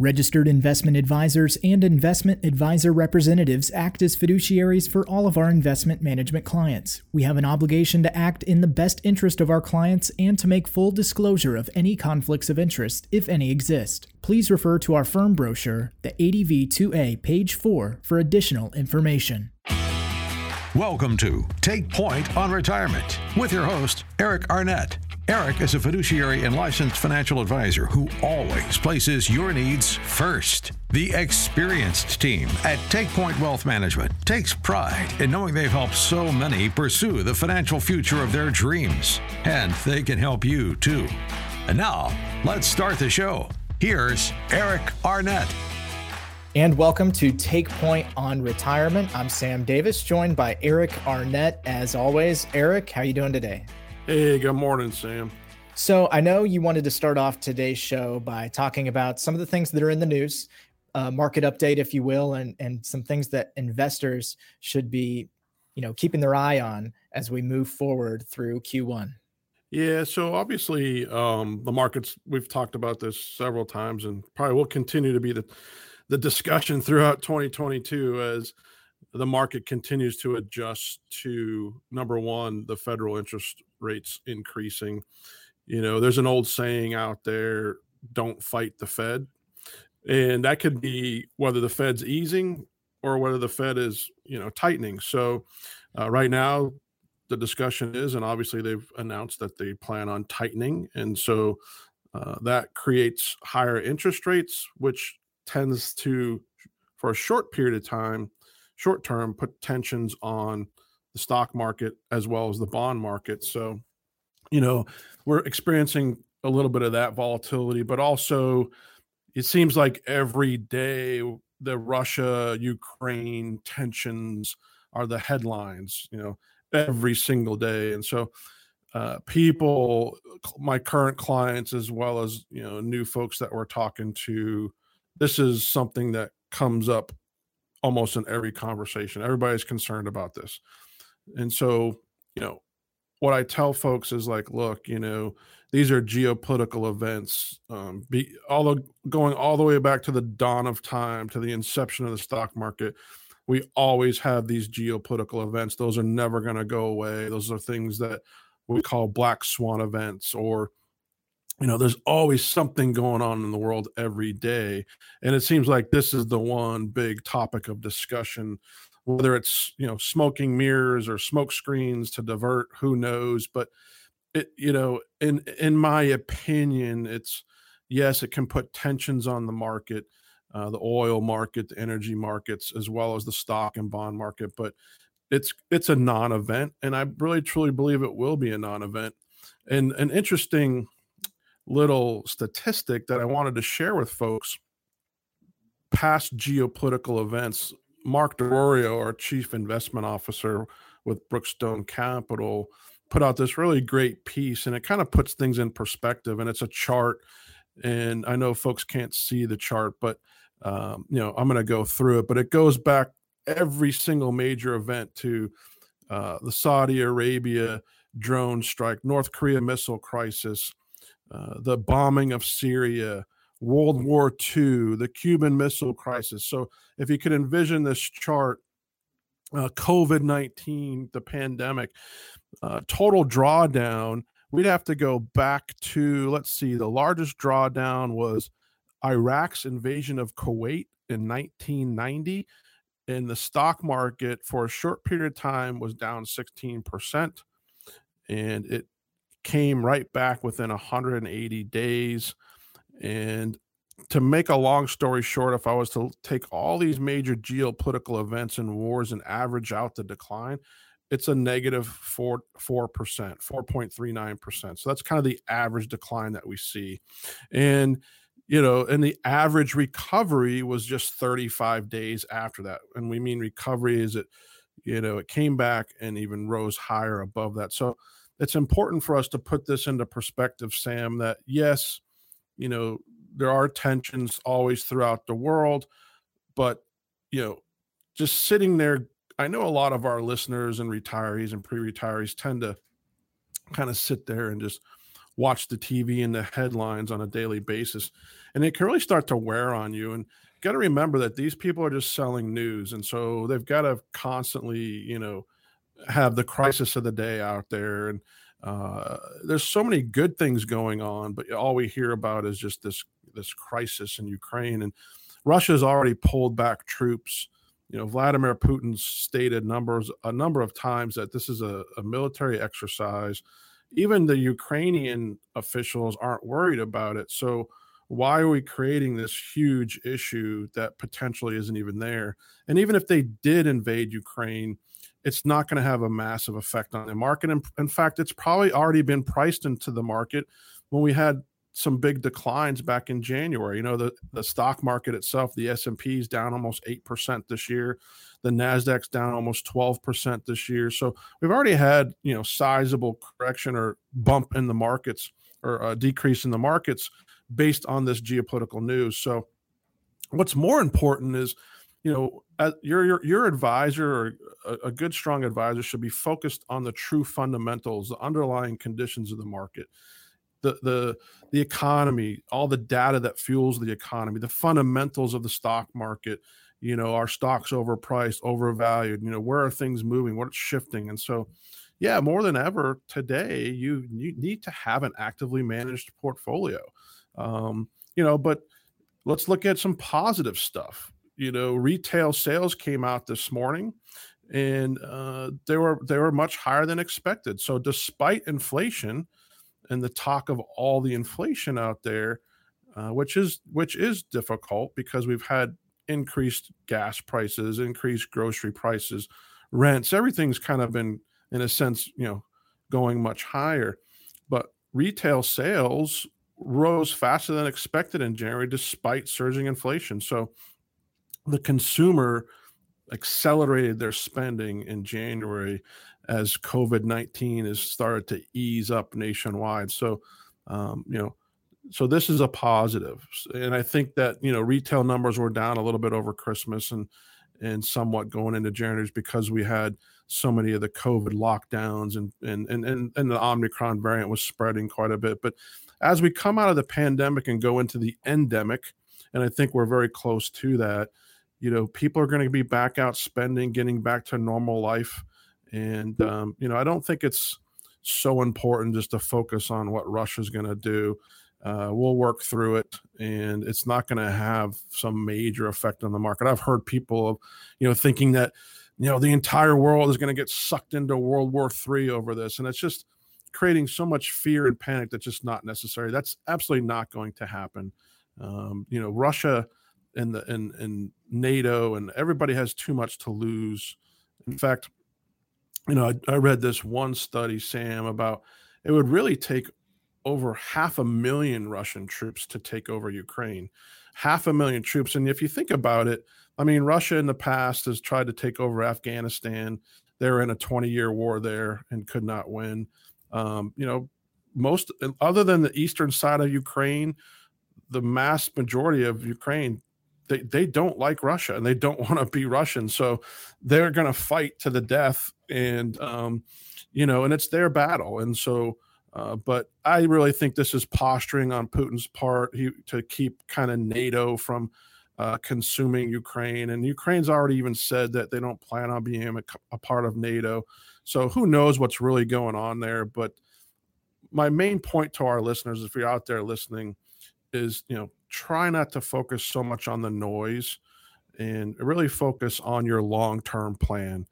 Registered investment advisors and investment advisor representatives act as fiduciaries for all of our investment management clients. We have an obligation to act in the best interest of our clients and to make full disclosure of any conflicts of interest, if any exist. Please refer to our firm brochure, the ADV 2A, page 4, for additional information. Welcome to Take Point on Retirement with your host, Eric Arnett. Eric is a fiduciary and licensed financial advisor who always places your needs first. The experienced team at Take Point Wealth Management takes pride in knowing they've helped so many pursue the financial future of their dreams, and they can help you too. And now, let's start the show. Here's Eric Arnett. And welcome to Take Point on Retirement. I'm Sam Davis, joined by Eric Arnett. As always, Eric, how you doing today? Hey, good morning, Sam. So I know you wanted to start off today's show by talking about some of the things that are in the news, uh, market update, if you will, and and some things that investors should be, you know, keeping their eye on as we move forward through Q1. Yeah, so obviously um, the markets we've talked about this several times, and probably will continue to be the the discussion throughout 2022 as the market continues to adjust to number one the federal interest rates increasing. You know there's an old saying out there don't fight the fed. And that could be whether the fed's easing or whether the fed is you know tightening. So uh, right now the discussion is and obviously they've announced that they plan on tightening. And so uh, that creates higher interest rates which tends to for a short period of time short term put tensions on the stock market as well as the bond market. So, you know, we're experiencing a little bit of that volatility, but also it seems like every day the Russia Ukraine tensions are the headlines, you know, every single day. And so, uh, people, my current clients, as well as, you know, new folks that we're talking to, this is something that comes up almost in every conversation. Everybody's concerned about this. And so, you know, what I tell folks is like, look, you know, these are geopolitical events, um, be all the, going all the way back to the dawn of time, to the inception of the stock market. We always have these geopolitical events. Those are never going to go away. Those are things that we call black swan events or you know there's always something going on in the world every day and it seems like this is the one big topic of discussion whether it's you know smoking mirrors or smoke screens to divert who knows but it you know in in my opinion it's yes it can put tensions on the market uh, the oil market the energy markets as well as the stock and bond market but it's it's a non-event and i really truly believe it will be a non-event and an interesting little statistic that I wanted to share with folks. Past geopolitical events, Mark DeRorio, our chief investment officer with Brookstone Capital, put out this really great piece and it kind of puts things in perspective. And it's a chart. And I know folks can't see the chart, but um, you know, I'm going to go through it, but it goes back every single major event to uh, the Saudi Arabia drone strike, North Korea missile crisis, uh, the bombing of Syria, World War II, the Cuban Missile Crisis. So, if you could envision this chart, uh, COVID 19, the pandemic, uh, total drawdown, we'd have to go back to, let's see, the largest drawdown was Iraq's invasion of Kuwait in 1990. And the stock market for a short period of time was down 16%. And it came right back within 180 days. And to make a long story short, if I was to take all these major geopolitical events and wars and average out the decline, it's a negative four four percent, four point three nine percent. So that's kind of the average decline that we see, and you know, and the average recovery was just 35 days after that. And we mean recovery is it, you know, it came back and even rose higher above that. So it's important for us to put this into perspective, Sam, that yes, you know, there are tensions always throughout the world, but, you know, just sitting there, I know a lot of our listeners and retirees and pre retirees tend to kind of sit there and just watch the TV and the headlines on a daily basis, and it can really start to wear on you. And got to remember that these people are just selling news, and so they've got to constantly, you know, have the crisis of the day out there. And uh, there's so many good things going on, but all we hear about is just this this crisis in Ukraine, and Russia's already pulled back troops. You know, Vladimir Putin stated numbers a number of times that this is a, a military exercise even the Ukrainian officials aren't worried about it. So why are we creating this huge issue that potentially isn't even there? And even if they did invade Ukraine, it's not going to have a massive effect on the market. In, in fact, it's probably already been priced into the market when we had some big declines back in January. You know, the, the stock market itself, the S&P is down almost 8% this year. The Nasdaq's down almost 12% this year. So we've already had, you know, sizable correction or bump in the markets or a decrease in the markets based on this geopolitical news. So what's more important is, you know, your your your advisor or a, a good strong advisor should be focused on the true fundamentals, the underlying conditions of the market the the the economy, all the data that fuels the economy, the fundamentals of the stock market, you know, are stocks overpriced, overvalued? You know, where are things moving? What's shifting? And so, yeah, more than ever today, you you need to have an actively managed portfolio. Um, you know, but let's look at some positive stuff. You know, retail sales came out this morning, and uh, they were they were much higher than expected. So, despite inflation and the talk of all the inflation out there, uh, which is which is difficult because we've had increased gas prices, increased grocery prices, rents, everything's kind of been, in a sense, you know, going much higher. But retail sales rose faster than expected in January despite surging inflation. So the consumer accelerated their spending in January as COVID 19 has started to ease up nationwide. So, um, you know, so this is a positive. and i think that you know retail numbers were down a little bit over christmas and and somewhat going into january because we had so many of the covid lockdowns and and and and, and the omicron variant was spreading quite a bit but as we come out of the pandemic and go into the endemic and i think we're very close to that you know people are going to be back out spending getting back to normal life and um, you know i don't think it's so important just to focus on what russia's going to do uh, we'll work through it, and it's not going to have some major effect on the market. I've heard people, of you know, thinking that you know the entire world is going to get sucked into World War three over this, and it's just creating so much fear and panic that's just not necessary. That's absolutely not going to happen. Um, you know, Russia and the and, and NATO and everybody has too much to lose. In fact, you know, I, I read this one study, Sam, about it would really take over half a million Russian troops to take over Ukraine. Half a million troops. And if you think about it, I mean, Russia in the past has tried to take over Afghanistan. They're in a 20 year war there and could not win. Um, you know, most other than the eastern side of Ukraine, the mass majority of Ukraine, they, they don't like Russia and they don't want to be Russian. So they're going to fight to the death. And, um, you know, and it's their battle. And so, uh, but I really think this is posturing on Putin's part he, to keep kind of NATO from uh, consuming Ukraine. And Ukraine's already even said that they don't plan on being a, a, part of NATO. So who knows what's really going on there? But my main point to our listeners, if you're out there listening, is you know try not to focus so much on the noise and really focus on your long-term plan.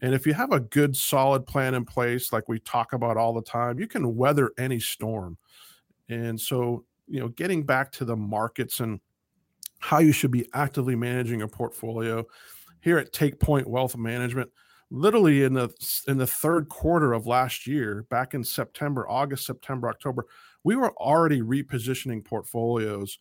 And if you have a good, solid plan in place, like we talk about all the time, you can weather any storm. And so, you know, getting back to the markets and how you should be actively managing a portfolio here at Take Point Wealth Management, literally in the in the third quarter of last year, back in September, August, September, October, we were already repositioning portfolios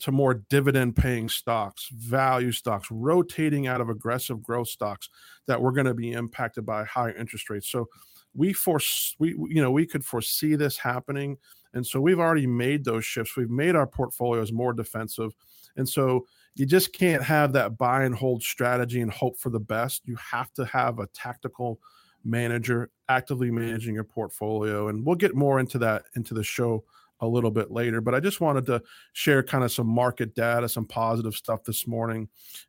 to more dividend paying stocks, value stocks, rotating out of aggressive growth stocks that were going to be impacted by higher interest rates. So we force we you know we could foresee this happening and so we've already made those shifts. We've made our portfolios more defensive. And so you just can't have that buy and hold strategy and hope for the best. You have to have a tactical manager, actively managing your portfolio. And we'll get more into that into the show a little bit later. But I just wanted to share kind of some market data, some positive stuff this morning.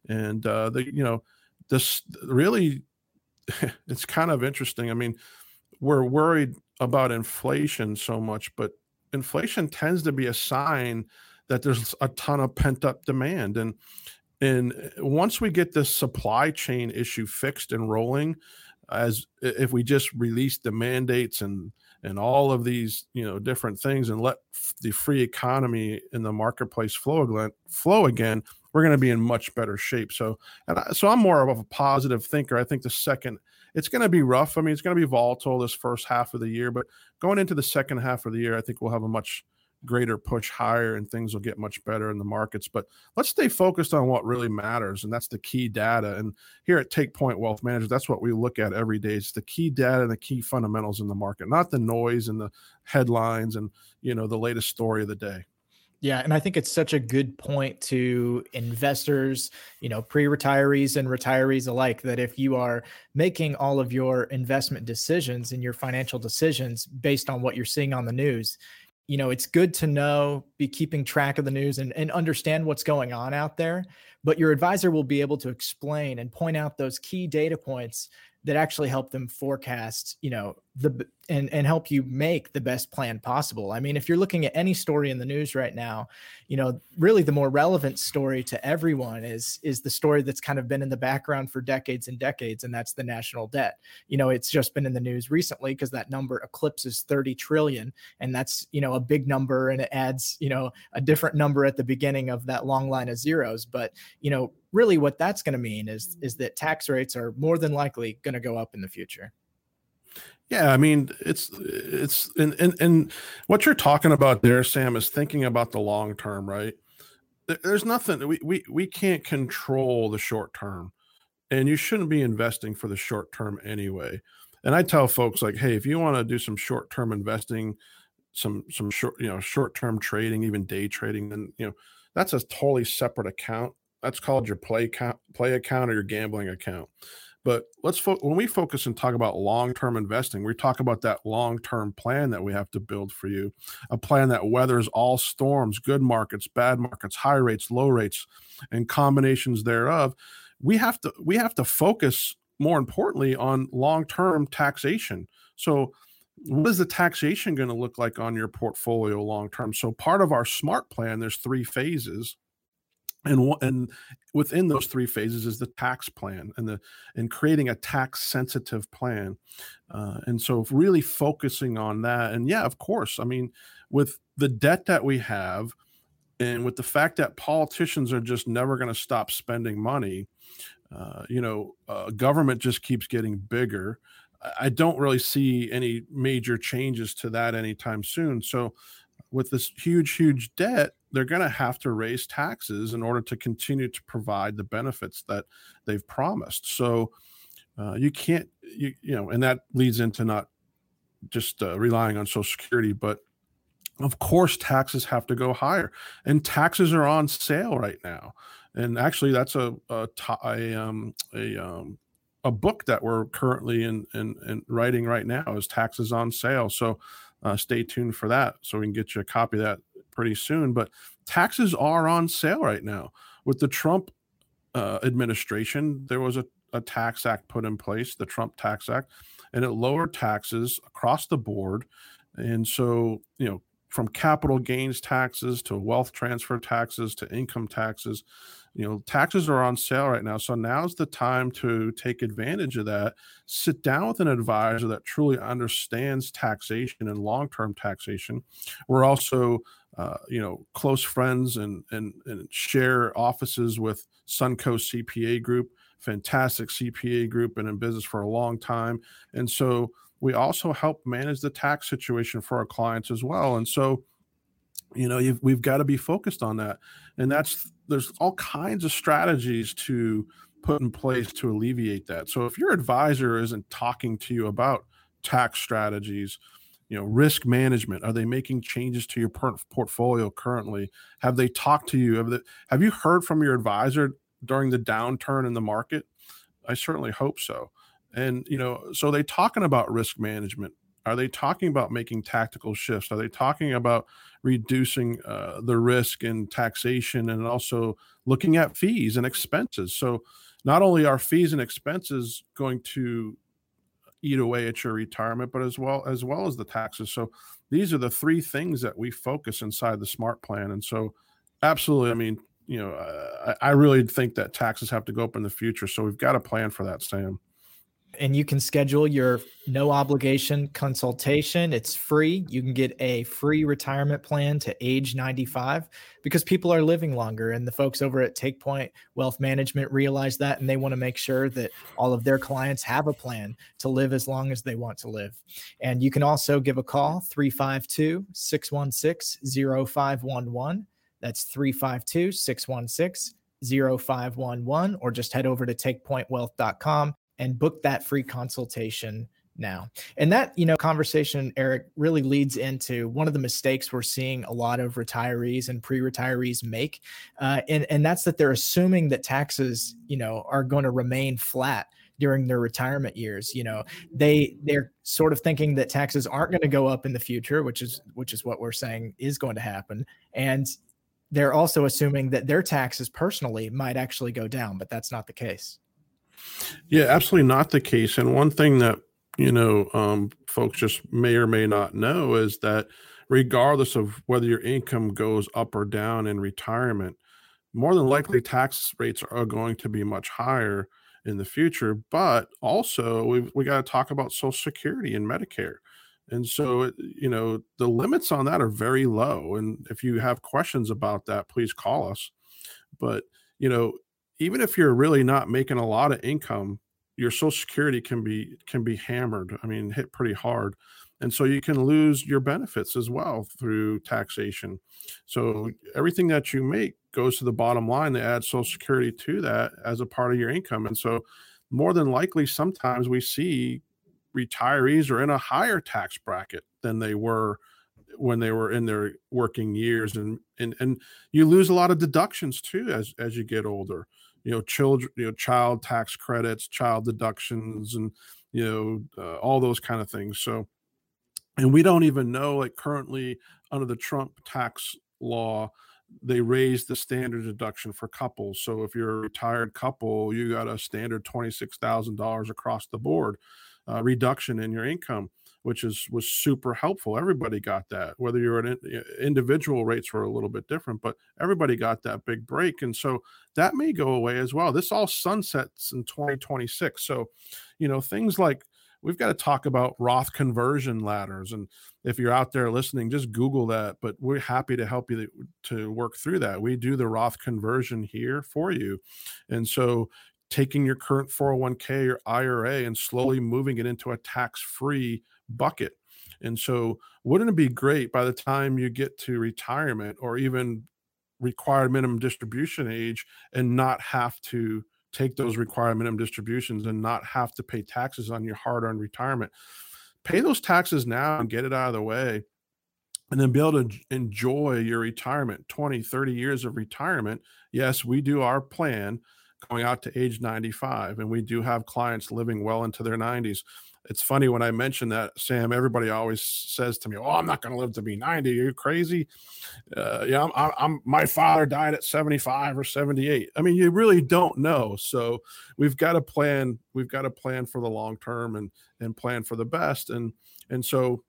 And uh, the you know, this really it's kind of interesting. I mean, we're worried about inflation so much, but inflation tends to be a sign that there's a ton of pent up demand and and once we get this supply chain issue fixed and rolling as if we just release the mandates and and all of these you know different things and let the free economy in the marketplace flow again flow again we're going to be in much better shape. So and I, so i'm more of a positive thinker. I think the second it's going to be rough. I mean it's going to be volatile this first half of the year but going into the second half of the year i think we'll have a much greater push higher and things will get much better in the markets. But let's stay focused on what really matters, and that's the key data. And here at Take Point Wealth Manager, that's what we look at every day. It's the key data and the key fundamentals in the market, not the noise and the headlines and you know the latest story of the day. Yeah, and I think it's such a good point to investors, you know, pre-retirees and retirees alike that if you are making all of your investment decisions and your financial decisions based on what you're seeing on the news, you know, it's good to know, be keeping track of the news and, and understand what's going on out there. But your advisor will be able to explain and point out those key data points that actually help them forecast, you know, the and and help you make the best plan possible. I mean, if you're looking at any story in the news right now, you know, really the more relevant story to everyone is is the story that's kind of been in the background for decades and decades and that's the national debt. You know, it's just been in the news recently because that number eclipses 30 trillion and that's, you know, a big number and it adds, you know, a different number at the beginning of that long line of zeros, but, you know, really what that's going to mean is is that tax rates are more than likely going to go up in the future. Yeah, I mean, it's it's and, and and what you're talking about there, Sam, is thinking about the long term, right? There's nothing we we we can't control the short term, and you shouldn't be investing for the short term anyway. And I tell folks like, hey, if you want to do some short term investing, some some short you know short term trading, even day trading, then you know that's a totally separate account. That's called your play account, play account or your gambling account. But let's fo- when we focus and talk about long-term investing, we talk about that long-term plan that we have to build for you, a plan that weathers all storms, good markets, bad markets, high rates, low rates, and combinations thereof. We have to we have to focus more importantly on long-term taxation. So what is the taxation going to look like on your portfolio long term? So part of our smart plan, there's three phases and and within those three phases is the tax plan and the and creating a tax sensitive plan uh, and so really focusing on that. And yeah of course i mean with the debt that we have and with the fact that politicians are just never going to stop spending money uh, you know uh, government just keeps getting bigger i don't really see any major changes to that anytime soon. So with this huge huge debt they're going to have to raise taxes in order to continue to provide the benefits that they've promised. So uh, you can't, you, you know, and that leads into not just uh, relying on Social Security, but of course taxes have to go higher, and taxes are on sale right now. And actually, that's a a, a, um, a um, a book that we're currently in, in, in writing right now is taxes on sale. So uh, stay tuned for that so we can get you a copy of that pretty soon. But taxes are on sale right now. With the Trump uh, administration, there was a, a tax act put in place, the Trump Tax Act, and it lowered taxes across the board. And so, you know, from capital gains taxes to wealth transfer taxes to income taxes, you know, taxes are on sale right now. So now's the time to take advantage of that. Sit down with an advisor that truly understands taxation and long term taxation. We're also uh, you know, close friends and, and, and share offices with Suncoast CPA Group, fantastic CPA group, and in business for a long time. And so we also help manage the tax situation for our clients as well. And so, you know, we've got to be focused on that. And that's there's all kinds of strategies to put in place to alleviate that. So if your advisor isn't talking to you about tax strategies, you know risk management are they making changes to your portfolio currently have they talked to you have, they, have you heard from your advisor during the downturn in the market i certainly hope so And you know, so they talking about risk management. Are they talking about making tactical shifts? Are they talking about reducing uh, the risk in taxation and also looking at fees and expenses? So, not only are fees and expenses going to eat away at your retirement, but as well as well as the taxes. So, these are the three things that we focus inside the smart plan. And so, absolutely, I mean, you know, uh, I, I really think that taxes have to go up in the future. So we've got a plan for that, Sam and you can schedule your no obligation consultation. It's free. You can get a free retirement plan to age 95 because people are living longer. And the folks over at Take Point Wealth Management realize that and they want to make sure that all of their clients have a plan to live as long as they want to live. And you can also give a call 352 616 0511. That's 352 616 0511, or just head over to takepointwealth.com and book that free consultation now. And that, you know, conversation, Eric, really leads into one of the mistakes we're seeing a lot of retirees and pre-retirees make. Uh, and, and that's that they're assuming that taxes, you know, are going to remain flat during their retirement years. You know, they they're sort of thinking that taxes aren't going to go up in the future, which is which is what we're saying is going to happen. And they're also assuming that their taxes personally might actually go down, but that's not the case. Yeah, absolutely not the case. And one thing that you know um, folks just may or may not know is that regardless of whether your income goes up or down in retirement, more than likely tax rates are going to be much higher in the future. But also, we we got to talk about Social Security and Medicare. And so, you know, the limits on that are very low. And if you have questions about that, please call us. But, you know, even if you're really not making a lot of income, your social security can be can be hammered. I mean, hit pretty hard. And so you can lose your benefits as well through taxation. So everything that you make goes to the bottom line. They add social security to that as a part of your income. And so more than likely sometimes we see retirees are in a higher tax bracket than they were when they were in their working years and and and you lose a lot of deductions too as as you get older you know children you know child tax credits child deductions and you know uh, all those kind of things so and we don't even know like currently under the trump tax law they raised the standard deduction for couples so if you're a retired couple you got a standard $26000 across the board uh, reduction in your income which is was super helpful. Everybody got that. Whether you're an individual rates were a little bit different, but everybody got that big break, and so that may go away as well. This all sunsets in 2026. So, you know, things like we've got to talk about Roth conversion ladders. And if you're out there listening, just Google that. But we're happy to help you to work through that. We do the Roth conversion here for you. And so taking your current 401k or IRA and slowly moving it into a tax free bucket. And so, wouldn't it be great by the time you get to retirement or even required minimum distribution age and not have to take those required minimum distributions and not have to pay taxes on your hard earned retirement? Pay those taxes now and get it out of the way and then be able to enjoy your retirement 20 30 years of retirement yes we do our plan going out to age 95 and we do have clients living well into their 90s it's funny when I mention that, Sam. Everybody always says to me, "Oh, I'm not going to live to be 90. Are you crazy?" Uh, yeah, I'm, I'm, My father died at 75 or 78. I mean, you really don't know. So we've got to plan. We've got to plan for the long term and and plan for the best. And and so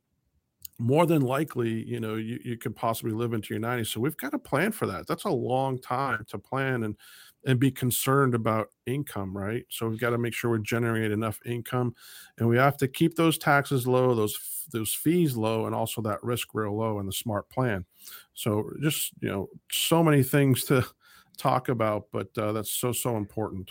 more than likely, you know, you, you could possibly live into your 90s. So we've got to plan for that. That's a long time to plan and and be concerned about income, right? So we've got to make sure we're generating enough income, and we have to keep those taxes low, those those fees low, and also that risk real low in the smart plan. So just you know, so many things to talk about, but uh, that's so so important.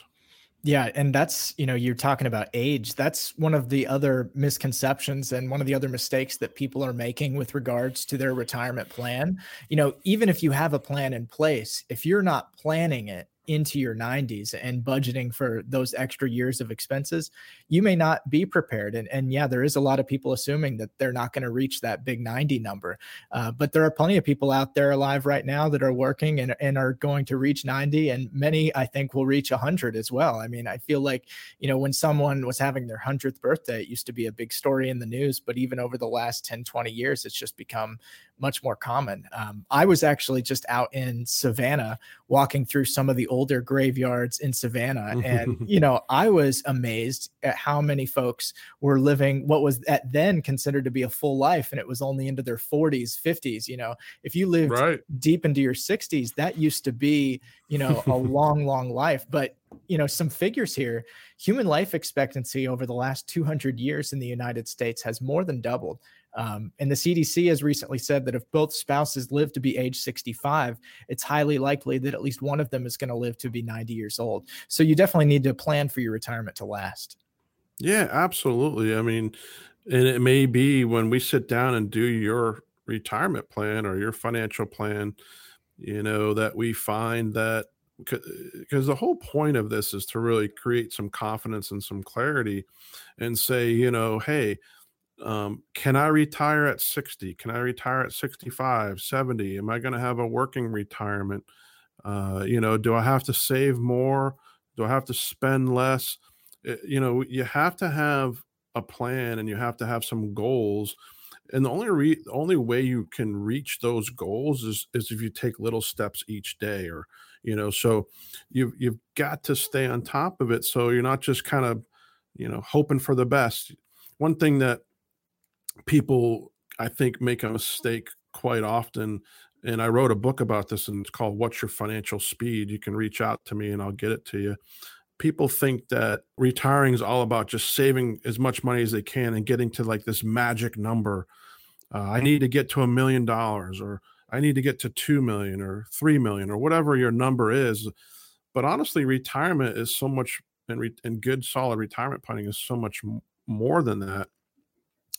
Yeah, and that's, you know, you're talking about age. That's one of the other misconceptions and one of the other mistakes that people are making with regards to their retirement plan. You know, even if you have a plan in place, if you're not planning it, into your 90s and budgeting for those extra years of expenses, you may not be prepared. And, and yeah, there is a lot of people assuming that they're not going to reach that big 90 number. Uh, but there are plenty of people out there alive right now that are working and, and are going to reach 90. And many, I think, will reach 100 as well. I mean, I feel like, you know, when someone was having their 100th birthday, it used to be a big story in the news. But even over the last 10, 20 years, it's just become much more common. Um, I was actually just out in Savannah walking through some of the older graveyards in Savannah. And, you know, I was amazed at how many folks were living what was at then considered to be a full life. And it was only into their 40s, 50s. You know, if you lived right. deep into your 60s, that used to be, you know, a long, long life. But, you know, some figures here human life expectancy over the last 200 years in the United States has more than doubled. Um, and the CDC has recently said that if both spouses live to be age 65, it's highly likely that at least one of them is going to live to be 90 years old. So you definitely need to plan for your retirement to last. Yeah, absolutely. I mean, and it may be when we sit down and do your retirement plan or your financial plan, you know, that we find that because the whole point of this is to really create some confidence and some clarity and say, you know, hey, um, can I retire at 60? Can I retire at 65, 70? Am I going to have a working retirement? Uh, you know, do I have to save more? Do I have to spend less? It, eh, you know, you have to have a plan and you have to have some goals. And the only re- only way you can reach those goals is is if you take little steps each day or you know so you've you've got to stay on top of it so you're not just kind of you know hoping for the best one thing that people I think make a mistake quite often. And I wrote a book about this and it's called What's Your Financial Speed? You can reach out to me and I'll get it to you. People think that retiring is all about just saving as much money as they can and getting to like this magic number. Uh, I need to get to a million dollars or I need to get to 2 million or 3 million or whatever your number is. But honestly, retirement is so much and, re- and good solid retirement planning is so much m- more than that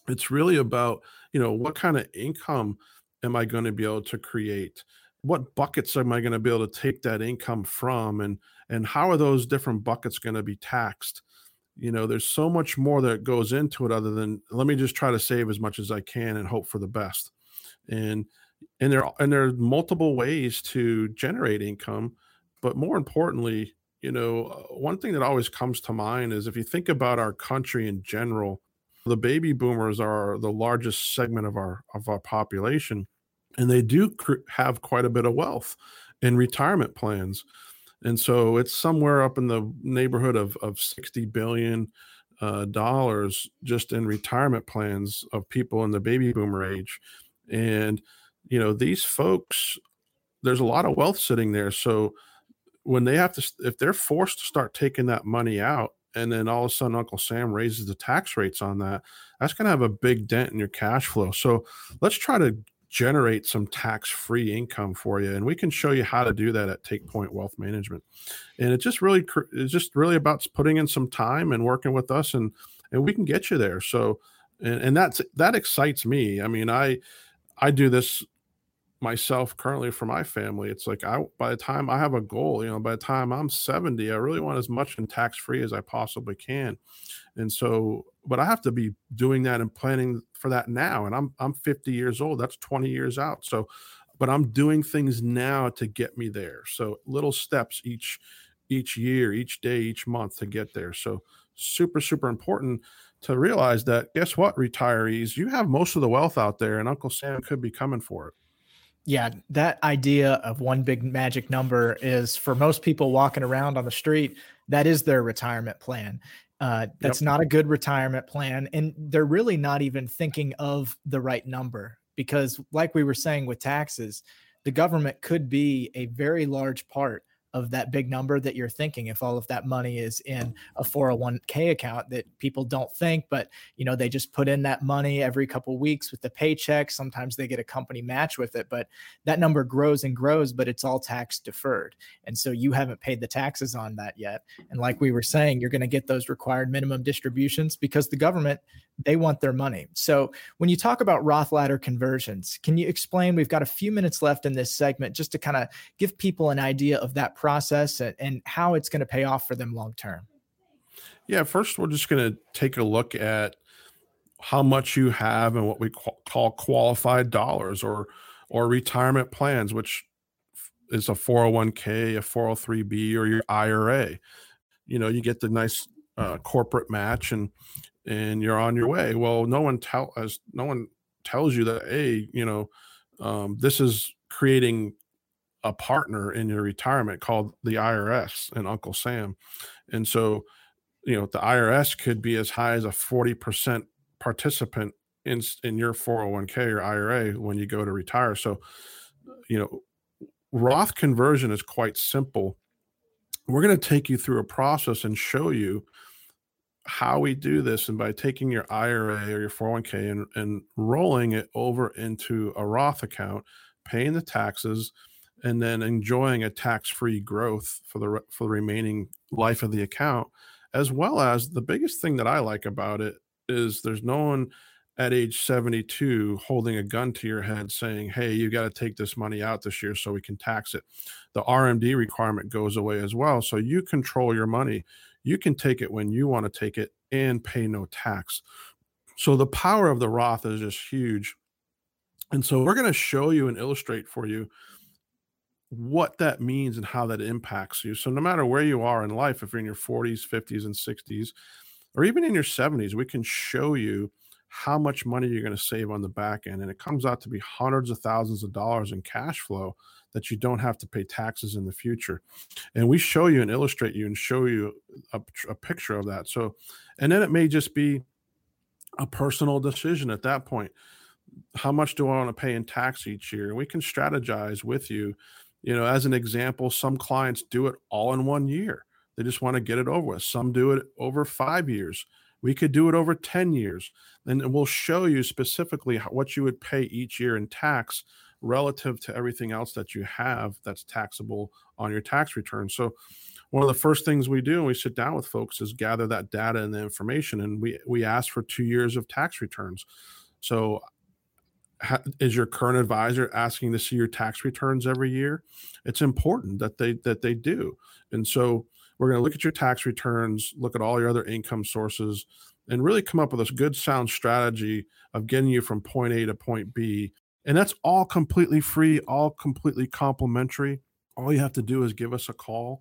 it's really about you know what kind of income am i going to be able to create? What buckets am i going to be able to take that income from? And and how are those different buckets going to be taxed? You know there's so much more that goes into it other than let me just try to save as much as i can and hope for the best. And and there and there are multiple ways to generate income but more importantly you know uh, one thing that always comes to mind is if you think about our country in general the baby boomers are the largest segment of our of our population, and they do cr- have quite a bit of wealth in retirement plans. And so it's somewhere up in the neighborhood of, of 60 billion uh, dollars just in retirement plans of people in the baby boomer age. And, you know, these folks, there's a lot of wealth sitting there. So when they have to, if they're forced to start taking that money out, and then all of a sudden Uncle Sam raises the tax rates on that, that's going to have a big dent in your cash flow. So let's try to generate some tax-free income for you, and we can show you how to do that at Take Point Wealth Management. And it's just really it's just really about putting in some time and working with us, and and we can get you there. So and, and that's that excites me. I mean, I I do this myself currently for my family it's like i by the time i have a goal you know by the time i'm 70 i really want as much in tax free as i possibly can. And so but i have to be doing that and planning for that now and i'm i'm 50 years old that's 20 years out so but i'm doing things now to get me there so little steps each each year each day each month to get there so super super important to realize that guess what retirees you have most of the wealth out there and uncle sam could be coming for it yeah, that idea of one big magic number is for most people walking around on the street, that is their retirement plan. Uh, that's yep. not a good retirement plan. And they're really not even thinking of the right number because, like we were saying with taxes, the government could be a very large part of that big number that you're thinking if all of that money is in a 401k account that people don't think but you know they just put in that money every couple weeks with the paycheck sometimes they get a company match with it but that number grows and grows but it's all tax deferred. And so you haven't paid the taxes on that yet. And like we were saying you're going to get those required minimum distributions because the government they want their money. So when you talk about Roth ladder conversions, can you explain? We've got a few minutes left in this segment just to kind of give people an idea of that process and, and how it's going to pay off for them long term? Yeah, first we're just going to take a look at how much you have and what we call qualified dollars or or retirement plans, which is a 401k, a 403b, or your IRA. You know, you get the nice uh, corporate match and and you're on your way. Well, no one tell as no one tells you that hey, you know, um, this is creating a partner in your retirement called the IRS and Uncle Sam, and so you know the IRS could be as high as a forty percent participant in in your 401k or IRA when you go to retire. So, you know, Roth conversion is quite simple. We're going to take you through a process and show you how we do this. And by taking your IRA or your 401k and, and rolling it over into a Roth account, paying the taxes, and then enjoying a tax-free growth for the for the remaining life of the account, as well as the biggest thing that I like about it is there's no one at age 72 holding a gun to your head saying, Hey, you got to take this money out this year so we can tax it. The RMD requirement goes away as well. So you control your money. You can take it when you want to take it and pay no tax. So the power of the Roth is just huge. And so we're going to show you and illustrate for you what that means and how that impacts you. So no matter where you are in life, if you're in your 40s, 50s, and 60s, or even in your 70s, we can show you how much money you're going to save on the back end. And it comes out to be hundreds of thousands of dollars in cash flow that you don't have to pay taxes in the future. And we show you and illustrate you and show you a, a picture of that. So, and then it may just be a personal decision at that point. How much do I want to pay in tax each year? And we can strategize with you. You know, as an example, some clients do it all in one year they just want to get it over with. Some do it over five years. We could do it over 10 years. And we'll show you specifically what you would pay each year in tax relative to everything else that you have that's taxable on your tax return. So, one of the first things we do when we sit down with folks is gather that data and the information, and we we ask for two years of tax returns. So, is your current advisor asking to see your tax returns every year? It's important that they that they do, and so we're going to look at your tax returns, look at all your other income sources, and really come up with a good, sound strategy of getting you from point A to point B. And that's all completely free, all completely complimentary. All you have to do is give us a call,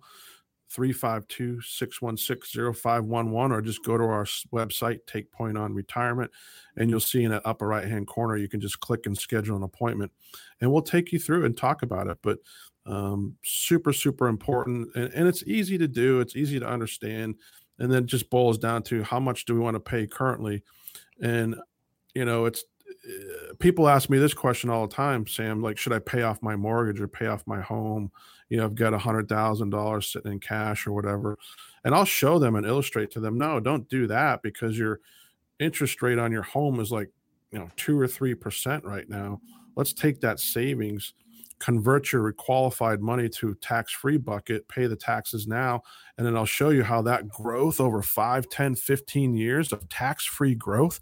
352 616 0511, or just go to our website, Take Point on Retirement, and you'll see in the upper right hand corner, you can just click and schedule an appointment, and we'll take you through and talk about it. But um, super super important and, and it's easy to do it's easy to understand and then just boils down to how much do we want to pay currently and you know it's uh, people ask me this question all the time sam like should i pay off my mortgage or pay off my home? You know i've got a hundred thousand dollars sitting in cash or whatever and i'll show them and illustrate to them no don't do that because your interest rate on your home is like you know two or three percent right now. Let's take that savings convert your qualified money to tax free bucket, pay the taxes now. And then I'll show you how that growth over 5, 10, 15 years of tax free growth,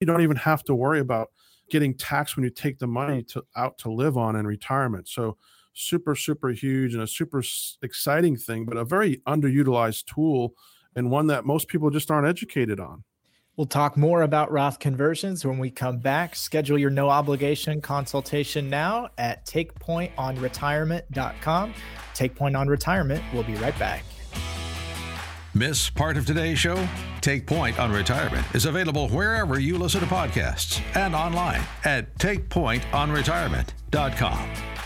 you don't even have to worry about getting taxed when you take the money to, out to live on in retirement. So, super, super huge and a super exciting thing, but a very underutilized tool and one that most people just aren't educated on. We'll talk more about Roth conversions when we come back. Schedule your no obligation consultation now at takepointonretirement.com. Takepoint on Retirement. We'll be right back. Miss part of today's show? Take Point on Retirement is available wherever you listen to podcasts and online at takepointonretirement.com.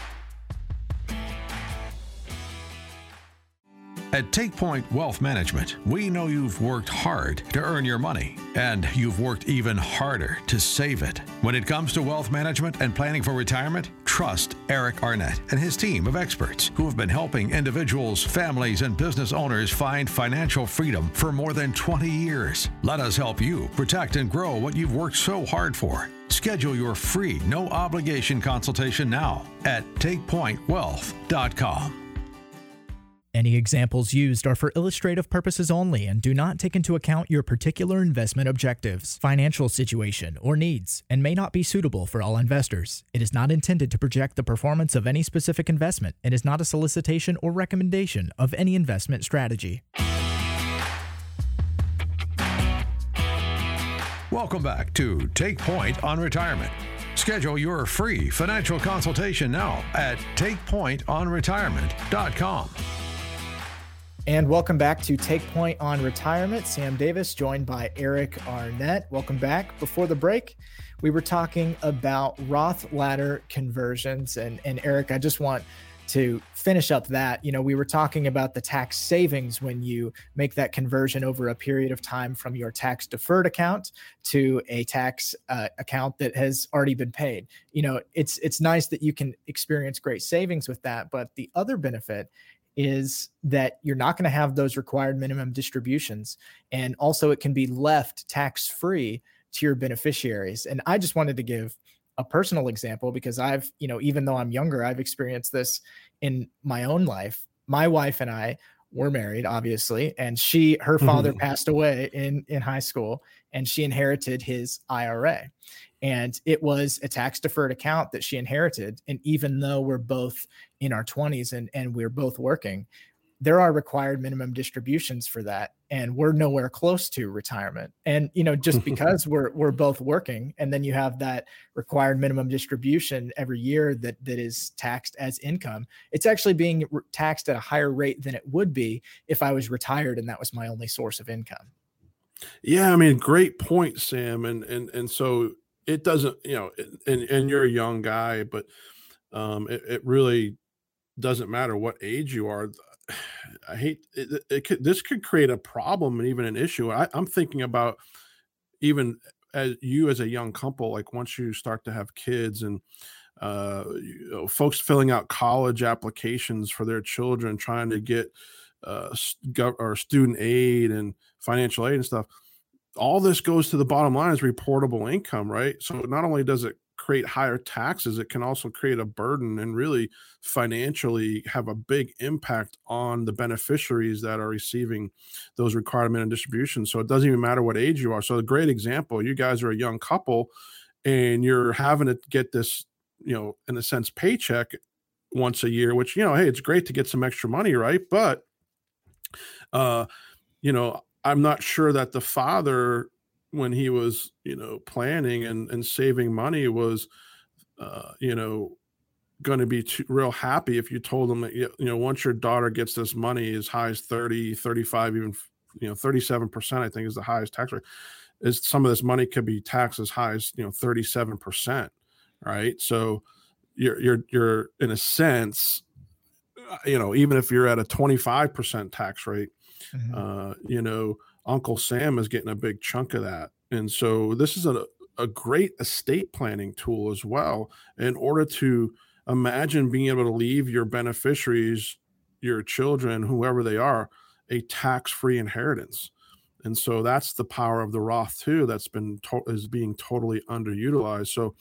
At TakePoint Wealth Management, we know you've worked hard to earn your money, and you've worked even harder to save it. When it comes to wealth management and planning for retirement, trust Eric Arnett and his team of experts who have been helping individuals, families, and business owners find financial freedom for more than 20 years. Let us help you protect and grow what you've worked so hard for. Schedule your free, no obligation consultation now at takepointwealth.com. Any examples used are for illustrative purposes only and do not take into account your particular investment objectives, financial situation, or needs, and may not be suitable for all investors. It is not intended to project the performance of any specific investment and is not a solicitation or recommendation of any investment strategy. Welcome back to Take Point on Retirement. Schedule your free financial consultation now at takepointonretirement.com. And welcome back to Take Point on Retirement. Sam Davis joined by Eric Arnett. Welcome back. Before the break, we were talking about Roth ladder conversions. And, and Eric, I just want to finish up that, you know, we were talking about the tax savings when you make that conversion over a period of time from your tax deferred account to a tax uh, account that has already been paid. You know, it's it's nice that you can experience great savings with that, but the other benefit is that you're not going to have those required minimum distributions. And also, it can be left tax free to your beneficiaries. And I just wanted to give a personal example because I've, you know, even though I'm younger, I've experienced this in my own life. My wife and I were married, obviously, and she, her father mm-hmm. passed away in in high school, and she inherited his IRA and it was a tax deferred account that she inherited. And even though we're both in our 20s and and we're both working there are required minimum distributions for that and we're nowhere close to retirement. And you know just because we're we're both working and then you have that required minimum distribution every year that that is taxed as income it's actually being re- taxed at a higher rate than it would be if i was retired and that was my only source of income. Yeah i mean great point sam and and and so it doesn't, you know, and and you're a young guy, but um, it, it really doesn't matter what age you are. I hate it, it could, this could create a problem and even an issue. I, I'm thinking about even as you as a young couple, like once you start to have kids and uh, you know, folks filling out college applications for their children, trying to get uh, or student aid and financial aid and stuff all this goes to the bottom line is reportable income, right? So not only does it create higher taxes, it can also create a burden and really financially have a big impact on the beneficiaries that are receiving those requirement and distributions. So it doesn't even matter what age you are. So a great example, you guys are a young couple and you're having to get this, you know, in a sense, paycheck once a year, which, you know, hey, it's great to get some extra money, right? But uh, you know, I'm not sure that the father, when he was, you know, planning and, and saving money, was, uh, you know, going to be too, real happy if you told him that, you know, once your daughter gets this money as high as 30, 35, even, you know, 37%, I think is the highest tax rate, is some of this money could be taxed as high as, you know, 37%. Right. So you're, you're, you're in a sense, uh, you know, even if you're at a 25% tax rate, Mm-hmm. Uh, you know, Uncle Sam is getting a big chunk of that. And so this is a, a great estate planning tool as well in order to imagine being able to leave your beneficiaries, your children, whoever they are, a tax free inheritance. And so that's the power of the Roth too. That's been to- is being totally underutilized. So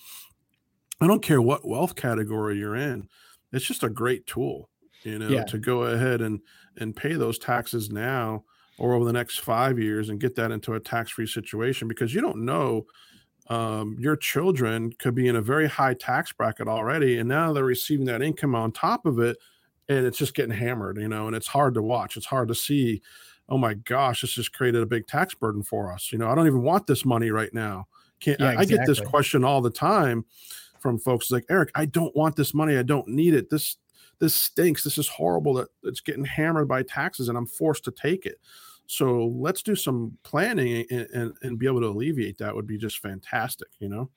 I don't care what wealth category you're in, it's just a great tool you know, yeah. to go ahead and and pay those taxes now or over the next five years and get that into a tax-free situation because you don't know um, your children could be in a very high tax bracket already and now they're receiving that income on top of it and it's just getting hammered you know and it's hard to watch. It's hard to see oh my gosh this just created a big tax burden for us you know i don't even want this money right now. Can't yeah, exactly. I, I get this question all the time from folks like eric i don't want this money. I don't need it. This this stinks. This is horrible that it's getting hammered by taxes and I'm forced to take it. So let's do some planning and, and, and be able to alleviate that would be just fantastic, you know?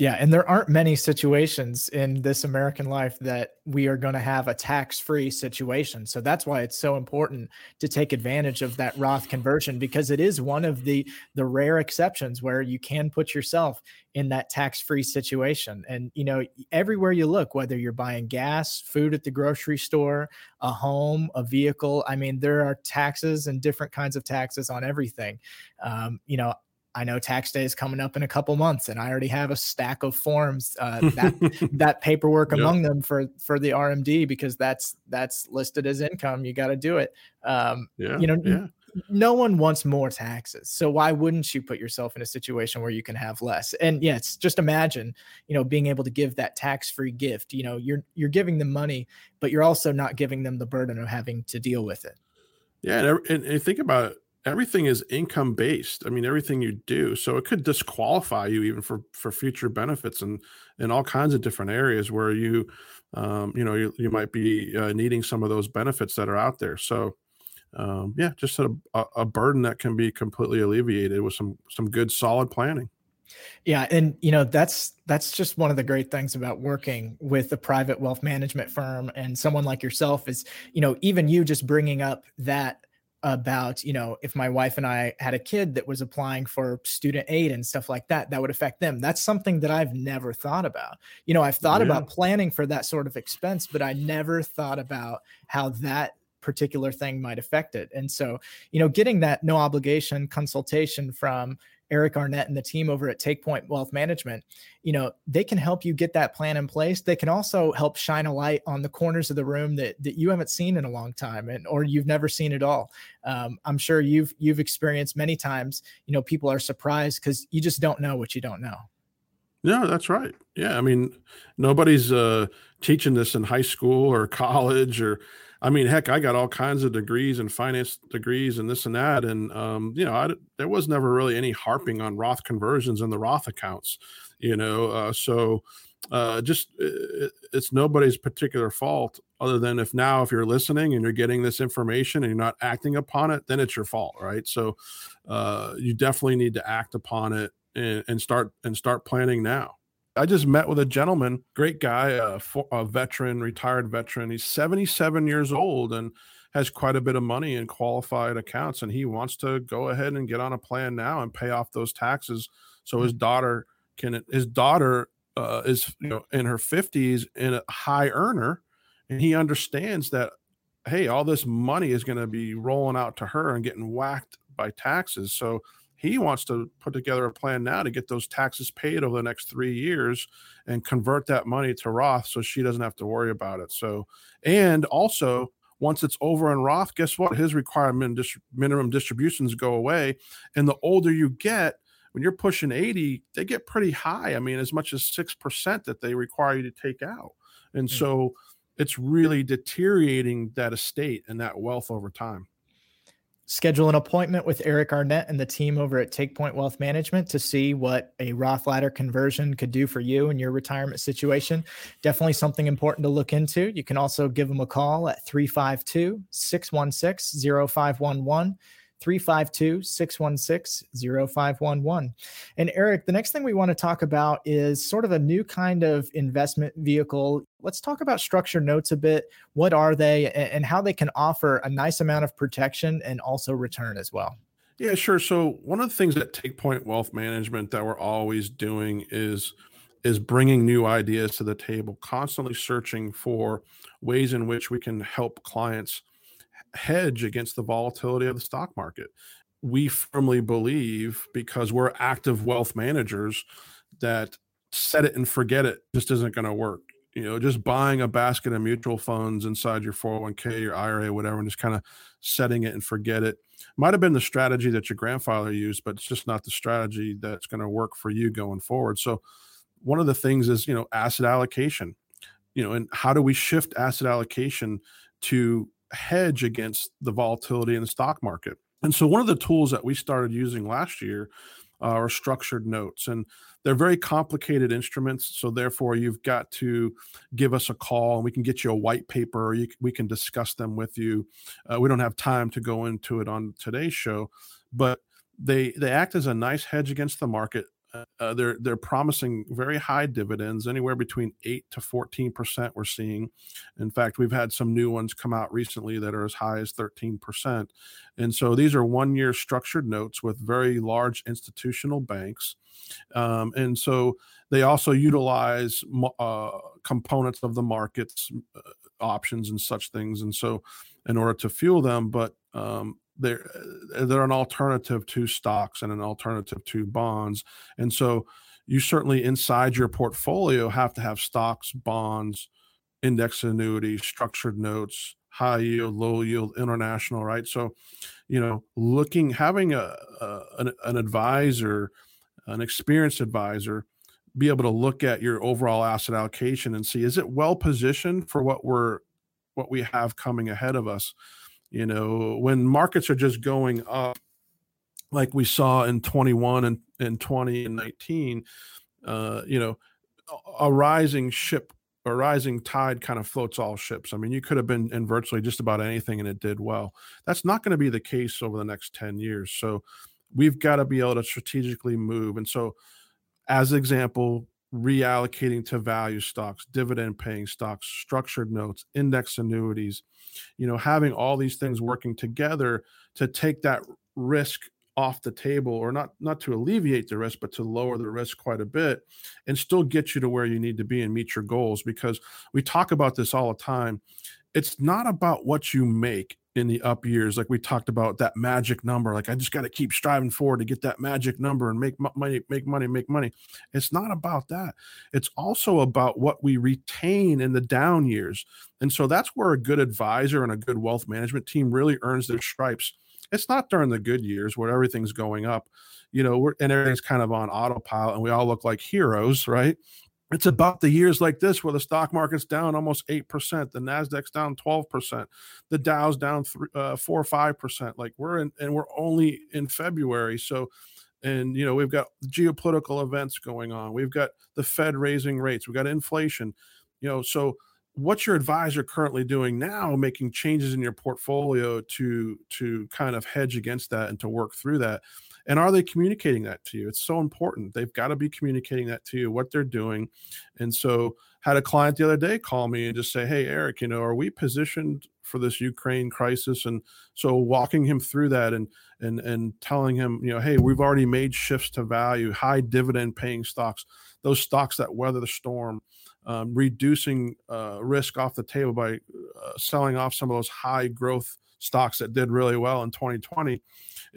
Yeah, and there aren't many situations in this American life that we are going to have a tax-free situation. So that's why it's so important to take advantage of that Roth conversion because it is one of the the rare exceptions where you can put yourself in that tax-free situation. And you know, everywhere you look, whether you're buying gas, food at the grocery store, a home, a vehicle, I mean, there are taxes and different kinds of taxes on everything. Um, you know, I know tax day is coming up in a couple months, and I already have a stack of forms uh, that that paperwork among them for for the RMD because that's that's listed as income. You got to do it. Um, yeah, you know, yeah. no one wants more taxes, so why wouldn't you put yourself in a situation where you can have less? And yes, just imagine, you know, being able to give that tax free gift. You know, you're you're giving them money, but you're also not giving them the burden of having to deal with it. Yeah, and, and think about it everything is income based. I mean, everything you do, so it could disqualify you even for for future benefits and in all kinds of different areas where you, um, you know, you, you might be uh, needing some of those benefits that are out there. So, um, yeah, just a, a burden that can be completely alleviated with some some good solid planning. Yeah, and you know that's that's just one of the great things about working with a private wealth management firm and someone like yourself is you know even you just bringing up that about you know if my wife and i had a kid that was applying for student aid and stuff like that that would affect them. That's something that i've never thought about. You know i've thought yeah. about planning for that sort of expense but i never thought about how that particular thing might affect it. And so you know getting that no obligation consultation from Eric Arnett and the team over at Take Point Wealth Management, you know, they can help you get that plan in place. They can also help shine a light on the corners of the room that that you haven't seen in a long time, and or you've never seen at all. Um, I'm sure you've you've experienced many times. You know, people are surprised because you just don't know what you don't know. No, that's right. Yeah, I mean, nobody's uh, teaching this in high school or college or I mean, heck, I got all kinds of degrees and finance degrees and this and that, and um, you know, I, there was never really any harping on Roth conversions in the Roth accounts, you know. Uh, so, uh, just it, it's nobody's particular fault, other than if now if you're listening and you're getting this information and you're not acting upon it, then it's your fault, right? So, uh, you definitely need to act upon it and, and start and start planning now. I just met with a gentleman, great guy, a, a, veteran, retired veteran. He's 77 years old and has quite a bit of money in qualified accounts. And he wants to go ahead and get on a plan now and pay off those taxes so his daughter can, his daughter uh, is, you know, in her 50s and a high earner. And he understands that, hey, all this money is going to be rolling out to her and getting whacked by taxes. So, he wants to put together a plan now to get those taxes paid over the next three years and convert that money to Roth so she doesn't have to worry about it. So, and also, once it's over in Roth, guess what? His requirement minimum distributions go away. And the older you get, when you're pushing 80, they get pretty high. I mean, as much as 6% that they require you to take out. And mm-hmm. so it's really deteriorating that estate and that wealth over time. Schedule an appointment with Eric Arnett and the team over at Take Point Wealth Management to see what a Roth ladder conversion could do for you and your retirement situation. Definitely something important to look into. You can also give them a call at 352 616 0511. 352 616 0511. And Eric, the next thing we want to talk about is sort of a new kind of investment vehicle. Let's talk about structured notes a bit. What are they and how they can offer a nice amount of protection and also return as well? Yeah, sure. So, one of the things that Take Point Wealth Management that we're always doing is is bringing new ideas to the table, constantly searching for ways in which we can help clients hedge against the volatility of the stock market. We firmly believe, because we're active wealth managers, that set it and forget it just isn't going to work. You know, just buying a basket of mutual funds inside your 401k, your IRA, whatever, and just kind of setting it and forget it might have been the strategy that your grandfather used, but it's just not the strategy that's going to work for you going forward. So, one of the things is, you know, asset allocation, you know, and how do we shift asset allocation to hedge against the volatility in the stock market. And so, one of the tools that we started using last year uh, are structured notes, and they're very complicated instruments. So, therefore, you've got to give us a call, and we can get you a white paper, or you, we can discuss them with you. Uh, we don't have time to go into it on today's show, but they they act as a nice hedge against the market uh, they're they're promising very high dividends, anywhere between eight to fourteen percent. We're seeing. In fact, we've had some new ones come out recently that are as high as thirteen percent. And so these are one-year structured notes with very large institutional banks, um, and so they also utilize uh, components of the markets, uh, options, and such things. And so, in order to fuel them, but um, they're uh, they're an alternative to stocks and an alternative to bonds. And so you certainly inside your portfolio have to have stocks bonds index annuities structured notes high yield low yield international right? So you know looking having a, a an, an advisor an experienced advisor be able to look at your overall asset allocation and see is it well positioned for what we're what we have coming ahead of us you know when markets are just going up like we saw in 21 and, and 20 and 19 uh, you know a rising ship a rising tide kind of floats all ships. I mean you could have been in virtually just about anything and it did well. That's not going to be the case over the next 10 years. So we've got to be able to strategically move. And so as example reallocating to value stocks, dividend paying stocks, structured notes, index annuities, you know, having all these things mm-hmm. working together to take that risk off the table or not not to alleviate the risk but to lower the risk quite a bit and still get you to where you need to be and meet your goals because we talk about this all the time. It's not about what you make in the up years like we talked about that magic number like i just got to keep striving forward to get that magic number and make money make money make money. It's not about that. It's also about what we retain in the down years. And so that's where a good advisor and a good wealth management team really earns their stripes. It's not during the good years where everything's going up you know we're and everything's kind of on autopilot and we all look like heroes right it's about the years like this where the stock market's down almost 8%, the Nasdaq's down 12%, the Dow's down three, uh, 4 or 5%. Like we're in, and we're only in February. So, and you know, we've got geopolitical events going on. We've got the Fed raising rates. We've got inflation, you know, so what's your advisor currently doing now making changes in your portfolio to to kind of hedge against that and to work through that and are they communicating that to you? It's so important. They've got to be communicating that to you what they're doing. And so had a client the other day call me and just say hey eric you know are we positioned for this ukraine crisis? And so walking him through that and and and telling him you know hey we've already made shifts to value high dividend paying stocks those stocks that weather the storm um, reducing uh, risk off the table by uh, selling off some of those high growth stocks that did really well in 2020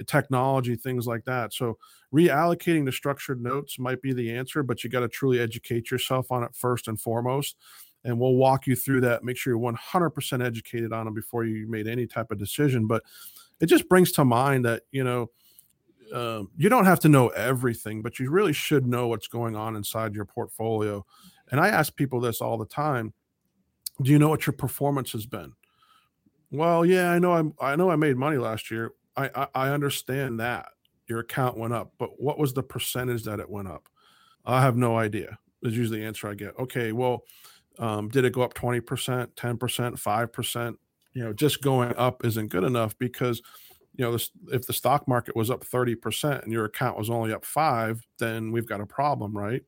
technology, things like that. So reallocating the structured notes might be the answer, but you got to truly educate yourself on it first and foremost. And we'll walk you through that. Make sure you're 100% educated on them before you made any type of decision. But it just brings to mind that, you know, um, you don't have to know everything, but you really should know what's going on inside your portfolio. And I ask people this all the time Do you know what your performance has been? Well, yeah, I know I'm I know I made money last year. I, I, I understand that your account went up, but what was the percentage that it went up? I have no idea. Is usually the answer I get. Okay, well, um, did it go up 20%, 10%, 5%? You know, just going up isn't good enough because, you know, this, if the stock market was up 30% and your account was only up five, then we've got a problem, right?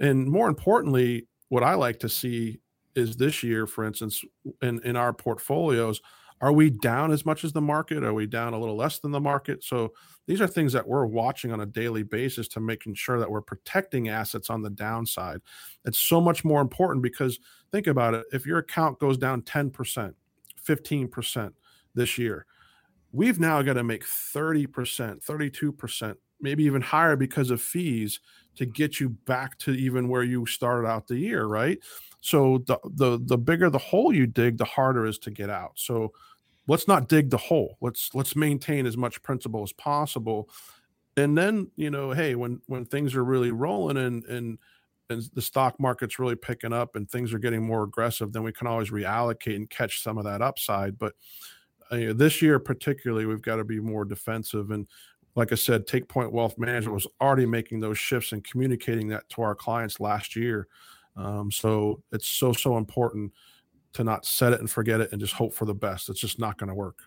And more importantly, what I like to see is this year, for instance, in, in our portfolios, are we down as much as the market? Are we down a little less than the market? So these are things that we're watching on a daily basis to making sure that we're protecting assets on the downside. It's so much more important because think about it. If your account goes down 10%, 15% this year, we've now got to make 30%, 32%, maybe even higher because of fees to get you back to even where you started out the year, right? So the the the bigger the hole you dig, the harder it is to get out. So let's not dig the hole. Let's let's maintain as much principle as possible. And then, you know, hey, when when things are really rolling and and and the stock market's really picking up and things are getting more aggressive, then we can always reallocate and catch some of that upside. But uh, this year, particularly, we've got to be more defensive. And like I said, Take Point Wealth Management was already making those shifts and communicating that to our clients last year. Um, so it's so so important to not set it and forget it and just hope for the best. It's just not going to work.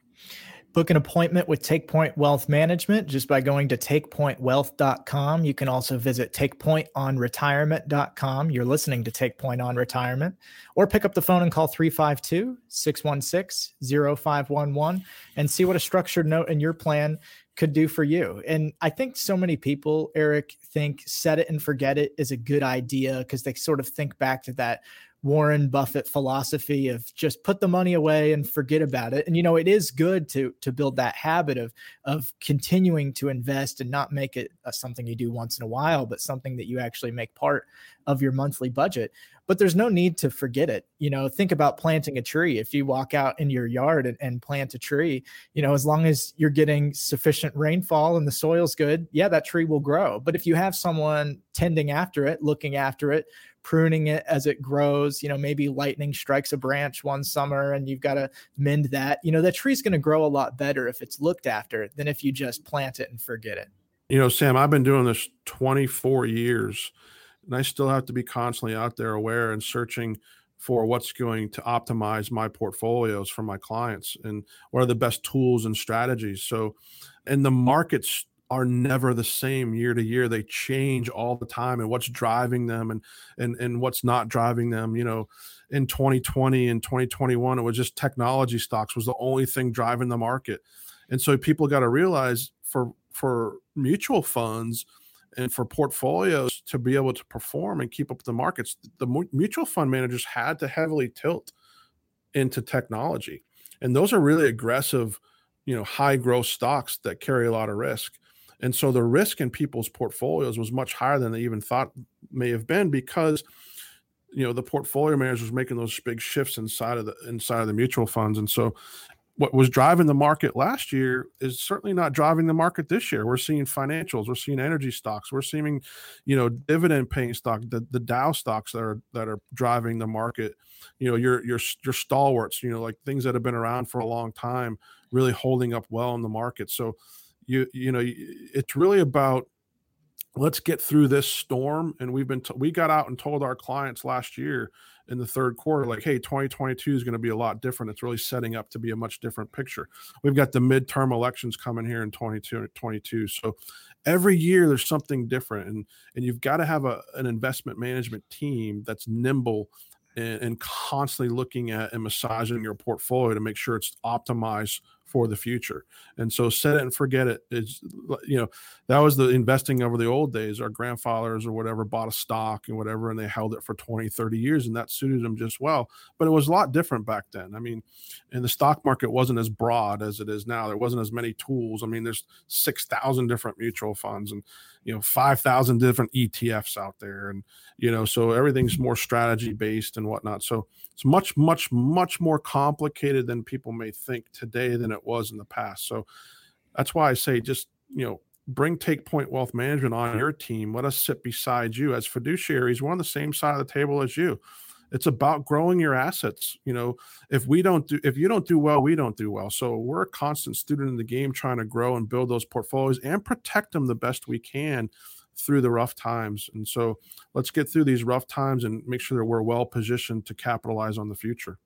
Book an appointment with TakePoint Wealth Management just by going to takepointwealth.com. You can also visit takepointonretirement.com. You're listening to TakePoint on Retirement, or pick up the phone and call 352 616 0511 and see what a structured note in your plan could do for you. And I think so many people, Eric, think set it and forget it is a good idea because they sort of think back to that Warren Buffett philosophy of just put the money away and forget about it. And you know, it is good to to build that habit of of continuing to invest and not make it a, something you do once in a while, but something that you actually make part of your monthly budget. But there's no need to forget it. You know, think about planting a tree. If you walk out in your yard and, and plant a tree, you know, as long as you're getting sufficient rainfall and the soil's good, yeah, that tree will grow. But if you have someone tending after it, looking after it, pruning it as it grows. You know, maybe lightning strikes a branch one summer and you've got to mend that. You know, that tree's going to grow a lot better if it's looked after than if you just plant it and forget it. You know, Sam, I've been doing this 24 years and I still have to be constantly out there aware and searching for what's going to optimize my portfolios for my clients and what are the best tools and strategies. So, and the markets are never the same year to year. They change all the time and what's driving them and and and what's not driving them. You know, in 2020 and 2021, it was just technology stocks was the only thing driving the market. And so people got to realize for for mutual funds and for portfolios to be able to perform and keep up the markets, the mutual fund managers had to heavily tilt into technology. And those are really aggressive, you know, high growth stocks that carry a lot of risk. And so the risk in people's portfolios was much higher than they even thought may have been because you know the portfolio managers making those big shifts inside of the inside of the mutual funds. And so what was driving the market last year is certainly not driving the market this year. We're seeing financials, we're seeing energy stocks, we're seeing, you know, dividend paying stock, the, the Dow stocks that are that are driving the market. You know, your your your stalwarts, you know, like things that have been around for a long time, really holding up well in the market. So you you know it's really about let's get through this storm and we've been t- we got out and told our clients last year in the third quarter like hey 2022 is going to be a lot different. It's really setting up to be a much different picture. We've got the midterm elections coming here in 2022 so every year there's something different and and you've got to have a, an investment management team that's nimble and, and constantly looking at and massaging your portfolio to make sure it's optimized for the future. And so set it and forget it is you know that was the investing over the old days. Our grandfathers or whatever bought a stock and whatever and they held it for 20, 30 years and that suited them just well. But it was a lot different back then. I mean, and the stock market wasn't as broad as it is now. There wasn't as many tools. I mean, there's 6,000 different mutual funds and you know 5,000 different ETFs out there and you know so everything's more strategy based and whatnot. So it's much much much more complicated than people may think today than it was in the past. So that's why I say just, you know, bring Take Point Wealth Management on your team. Let us sit beside you as fiduciaries. We're on the same side of the table as you. It's about growing your assets. You know, if we don't do, if you don't do well, we don't do well. So we're a constant student in the game, trying to grow and build those portfolios and protect them the best we can through the rough times. And so let's get through these rough times and make sure that we're well positioned to capitalize on the future.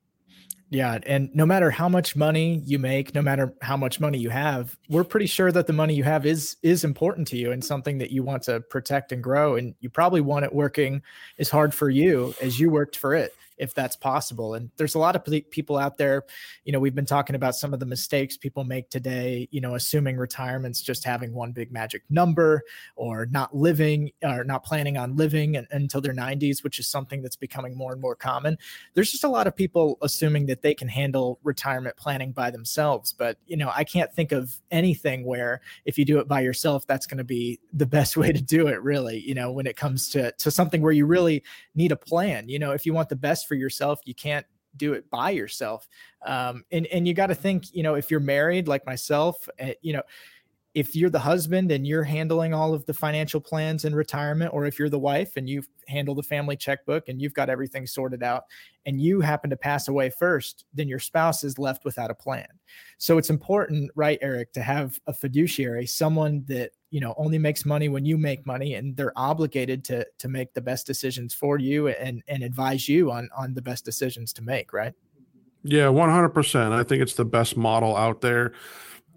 Yeah, and no matter how much money you make, no matter how much money you have, we're pretty sure that the money you have is is important to you and something that you want to protect and grow and you probably want it working as hard for you as you worked for it if that's possible. And there's a lot of people out there, you know, we've been talking about some of the mistakes people make today, you know, assuming retirement's just having one big magic number or not living or not planning on living until their 90s, which is something that's becoming more and more common. There's just a lot of people assuming that they can handle retirement planning by themselves. But, you know, I can't think of anything where if you do it by yourself, that's going to be the best way to do it, really, you know, when it comes to, to something where you really need a plan. You know, if you want the best for yourself. You can't do it by yourself. Um, and and you got to think, you know, if you're married like myself, uh, you know, if you're the husband and you're handling all of the financial plans in retirement, or if you're the wife and you handle the family checkbook and you've got everything sorted out, and you happen to pass away first, then your spouse is left without a plan. So it's important, right, Eric, to have a fiduciary, someone that you know only makes money when you make money and they're obligated to to make the best decisions for you and and advise you on on the best decisions to make right? Yeah 100% i think it's the best model out there.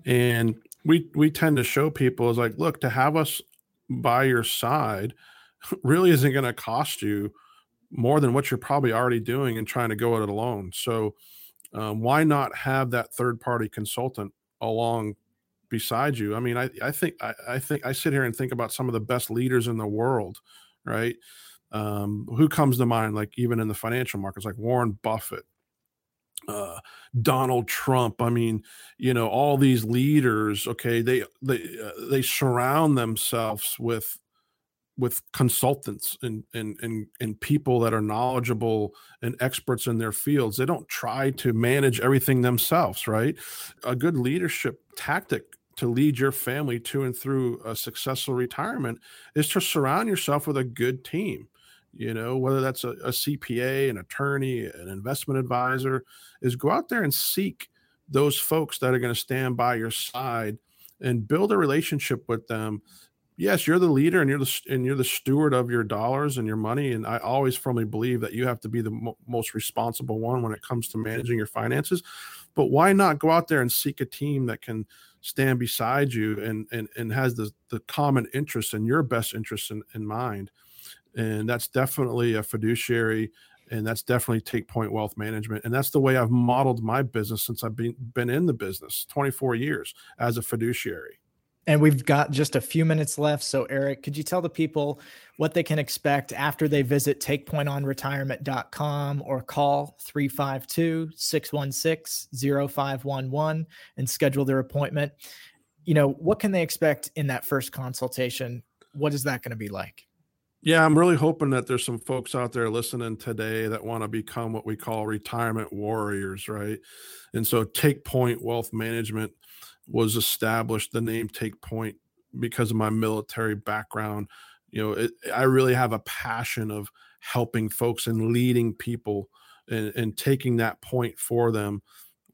And we we tend to show people is like look to have us by your side really isn't going to cost you more than what you're probably already doing and trying to go at it alone. So um, why not have that third party consultant along beside you. I mean, I, I think I, I think I sit here and think about some of the best leaders in the world, right? Um, who comes to mind? Like even in the financial markets, like Warren Buffett, uh, Donald Trump. I mean, you know, all these leaders. Okay, they they uh, they surround themselves with with consultants and, and and and people that are knowledgeable and experts in their fields they don't try to manage everything themselves right a good leadership tactic to lead your family to and through a successful retirement is to surround yourself with a good team you know whether that's a, a cpa an attorney an investment advisor is go out there and seek those folks that are going to stand by your side and build a relationship with them yes, you're the leader and you're the and you're the steward of your dollars and your money. And I always firmly believe that you have to be the mo- most responsible one when it comes to managing your finances. But why not go out there and seek a team that can stand beside you and and and has the the common interest and your best interest in, in mind? And that's definitely a fiduciary and that's definitely take point wealth management and that's the way i've modeled my business since i've been, been in the business 24 years as a fiduciary and we've got just a few minutes left. So, Eric, could you tell the people what they can expect after they visit takepointonretirement.com or call 352 616 0511 and schedule their appointment? You know, what can they expect in that first consultation? What is that going to be like? Yeah, I'm really hoping that there's some folks out there listening today that want to become what we call retirement warriors, right? And so, Take Point Wealth Management was established the name take point because of my military background you know it, i really have a passion of helping folks and leading people and, and taking that point for them.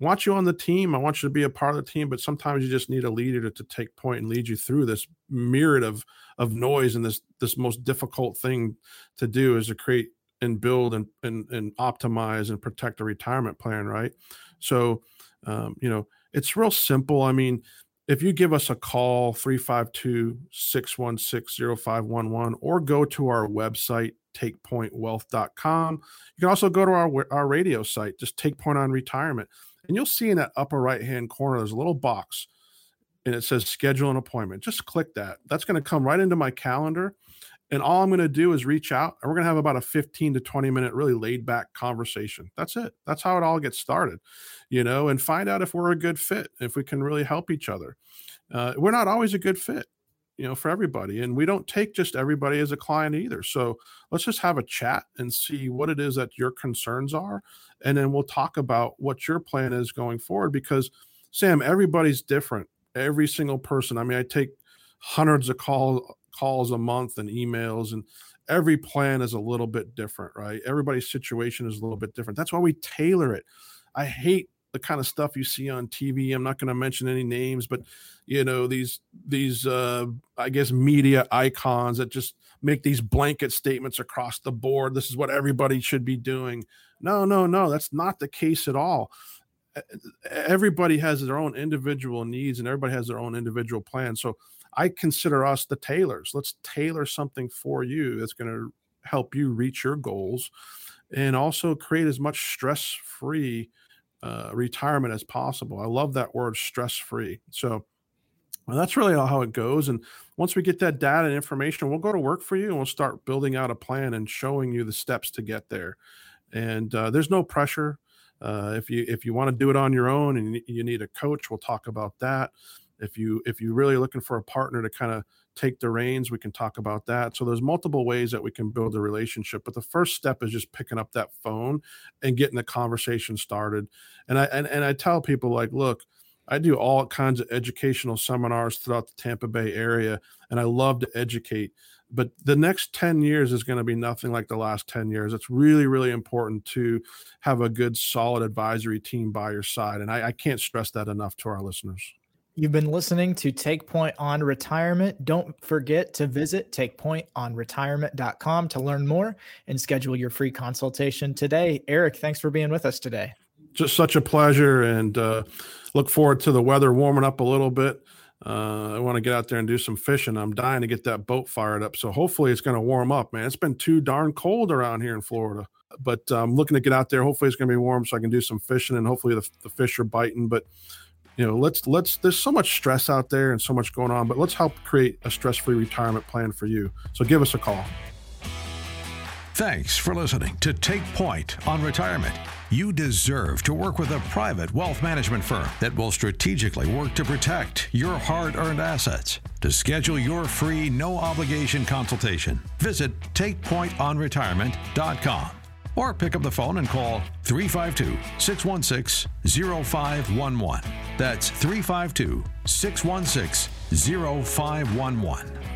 I want you on the team i want you to be a part of the team but sometimes you just need a leader to, to take point and lead you through this myriad of of noise and this this most difficult thing to do is to create and build and and, and optimize and protect a retirement plan right? So um, you know it's real simple. I mean, if you give us a call 352-616-0511 or go to our website takepointwealth.com you can also go to our, our radio site just take point on retirement and you'll see in that upper right hand corner there's a little box and it says schedule an appointment. Just click that. That's going to come right into my calendar and all I'm going to do is reach out and we're going to have about a 15 to 20 minute, really laid back conversation. That's it. That's how it all gets started, you know, and find out if we're a good fit, if we can really help each other. Uh, we're not always a good fit, you know, for everybody. And we don't take just everybody as a client either. So let's just have a chat and see what it is that your concerns are. And then we'll talk about what your plan is going forward because, Sam, everybody's different. Every single person. I mean, I take hundreds of calls calls a month and emails and every plan is a little bit different right? Everybody's situation is a little bit different. That's why we tailor it. I hate the kind of stuff you see on tv i'm not going to mention any names but you know these these uh i guess media icons that just make these blanket statements across the board this is what everybody should be doing. No no no that's not the case at all. Everybody has their own individual needs and everybody has their own individual plan. So I consider us the tailors. Let's tailor something for you that's going to help you reach your goals and also create as much stress free uh, retirement as possible. I love that word stress free. So well, that's really how it goes. And once we get that data and information, we'll go to work for you and we'll start building out a plan and showing you the steps to get there. And uh, there's no pressure. Uh, if you if you want to do it on your own and you need a coach, we'll talk about that if you if you're really looking for a partner to kind of take the reins we can talk about that. So there's multiple ways that we can build a relationship but the first step is just picking up that phone and getting the conversation started. And i and, and i tell people like look i do all kinds of educational seminars throughout the tampa bay area and i love to educate but the next 10 years is going to be nothing like the last 10 years. It's really really important to have a good solid advisory team by your side and I, I can't stress that enough to our listeners You've been listening to Take Point on Retirement. Don't forget to visit takepointonretirement.com to learn more and schedule your free consultation today. Eric, thanks for being with us today. Just such a pleasure and uh, look forward to the weather warming up a little bit. Uh, I want to get out there and do some fishing. I'm dying to get that boat fired up. So hopefully it's going to warm up, man. It's been too darn cold around here in Florida. But I'm um, looking to get out there. Hopefully it's going to be warm so I can do some fishing and hopefully the, the fish are biting. But you know let's let's there's so much stress out there and so much going on but let's help create a stress-free retirement plan for you so give us a call Thanks for listening to Take Point on Retirement. You deserve to work with a private wealth management firm that will strategically work to protect your hard earned assets. To schedule your free, no obligation consultation, visit takepointonretirement.com or pick up the phone and call 352 616 0511. That's 352 616 0511.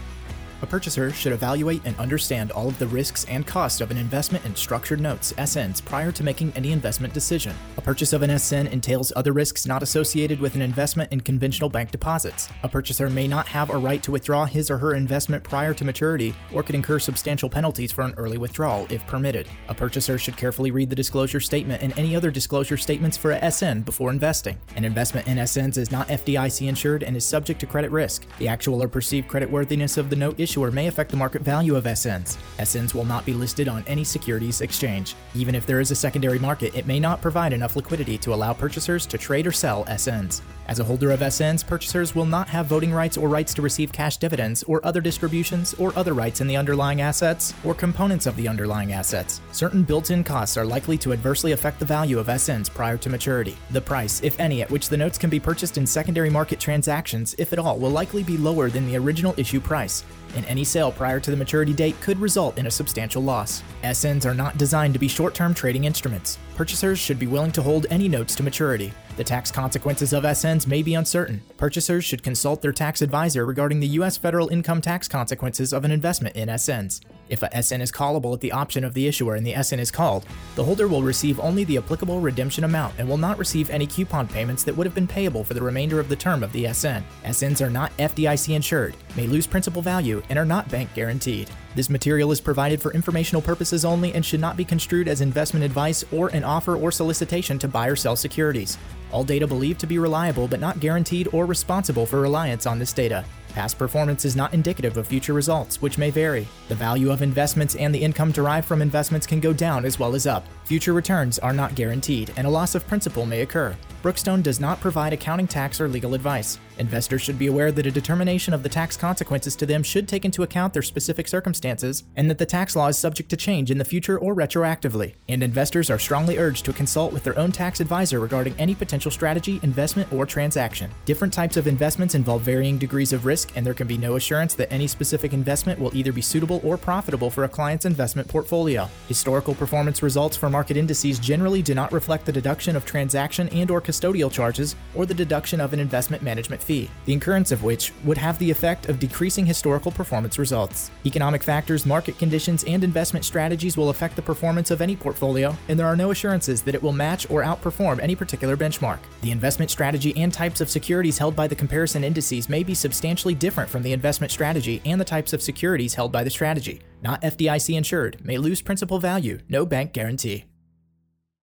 A purchaser should evaluate and understand all of the risks and costs of an investment in structured notes, SNs, prior to making any investment decision. A purchase of an SN entails other risks not associated with an investment in conventional bank deposits. A purchaser may not have a right to withdraw his or her investment prior to maturity or could incur substantial penalties for an early withdrawal if permitted. A purchaser should carefully read the disclosure statement and any other disclosure statements for a SN before investing. An investment in SNs is not FDIC insured and is subject to credit risk. The actual or perceived creditworthiness of the note issued issuer may affect the market value of SNs. SNs will not be listed on any securities exchange. Even if there is a secondary market, it may not provide enough liquidity to allow purchasers to trade or sell SNs. As a holder of SNs, purchasers will not have voting rights or rights to receive cash dividends or other distributions or other rights in the underlying assets or components of the underlying assets. Certain built in costs are likely to adversely affect the value of SNs prior to maturity. The price, if any, at which the notes can be purchased in secondary market transactions, if at all, will likely be lower than the original issue price and any sale prior to the maturity date could result in a substantial loss. SNs are not designed to be short term trading instruments. Purchasers should be willing to hold any notes to maturity. The tax consequences of SNs may be uncertain. Purchasers should consult their tax advisor regarding the U.S. federal income tax consequences of an investment in SNs. If a SN is callable at the option of the issuer and the SN is called, the holder will receive only the applicable redemption amount and will not receive any coupon payments that would have been payable for the remainder of the term of the SN. SNs are not FDIC insured, may lose principal value, and are not bank guaranteed. This material is provided for informational purposes only and should not be construed as investment advice or an offer or solicitation to buy or sell securities. All data believed to be reliable but not guaranteed or responsible for reliance on this data. Past performance is not indicative of future results, which may vary. The value of investments and the income derived from investments can go down as well as up. Future returns are not guaranteed, and a loss of principal may occur. Brookstone does not provide accounting tax or legal advice. Investors should be aware that a determination of the tax consequences to them should take into account their specific circumstances, and that the tax law is subject to change in the future or retroactively. And investors are strongly urged to consult with their own tax advisor regarding any potential strategy, investment, or transaction. Different types of investments involve varying degrees of risk, and there can be no assurance that any specific investment will either be suitable or profitable for a client's investment portfolio. Historical performance results for market indices generally do not reflect the deduction of transaction and or custodial charges or the deduction of an investment management fee, the incurrence of which would have the effect of decreasing historical performance results. Economic factors, market conditions, and investment strategies will affect the performance of any portfolio, and there are no assurances that it will match or outperform any particular benchmark. The investment strategy and types of securities held by the comparison indices may be substantially different from the investment strategy and the types of securities held by the strategy. Not FDIC insured, may lose principal value, no bank guarantee.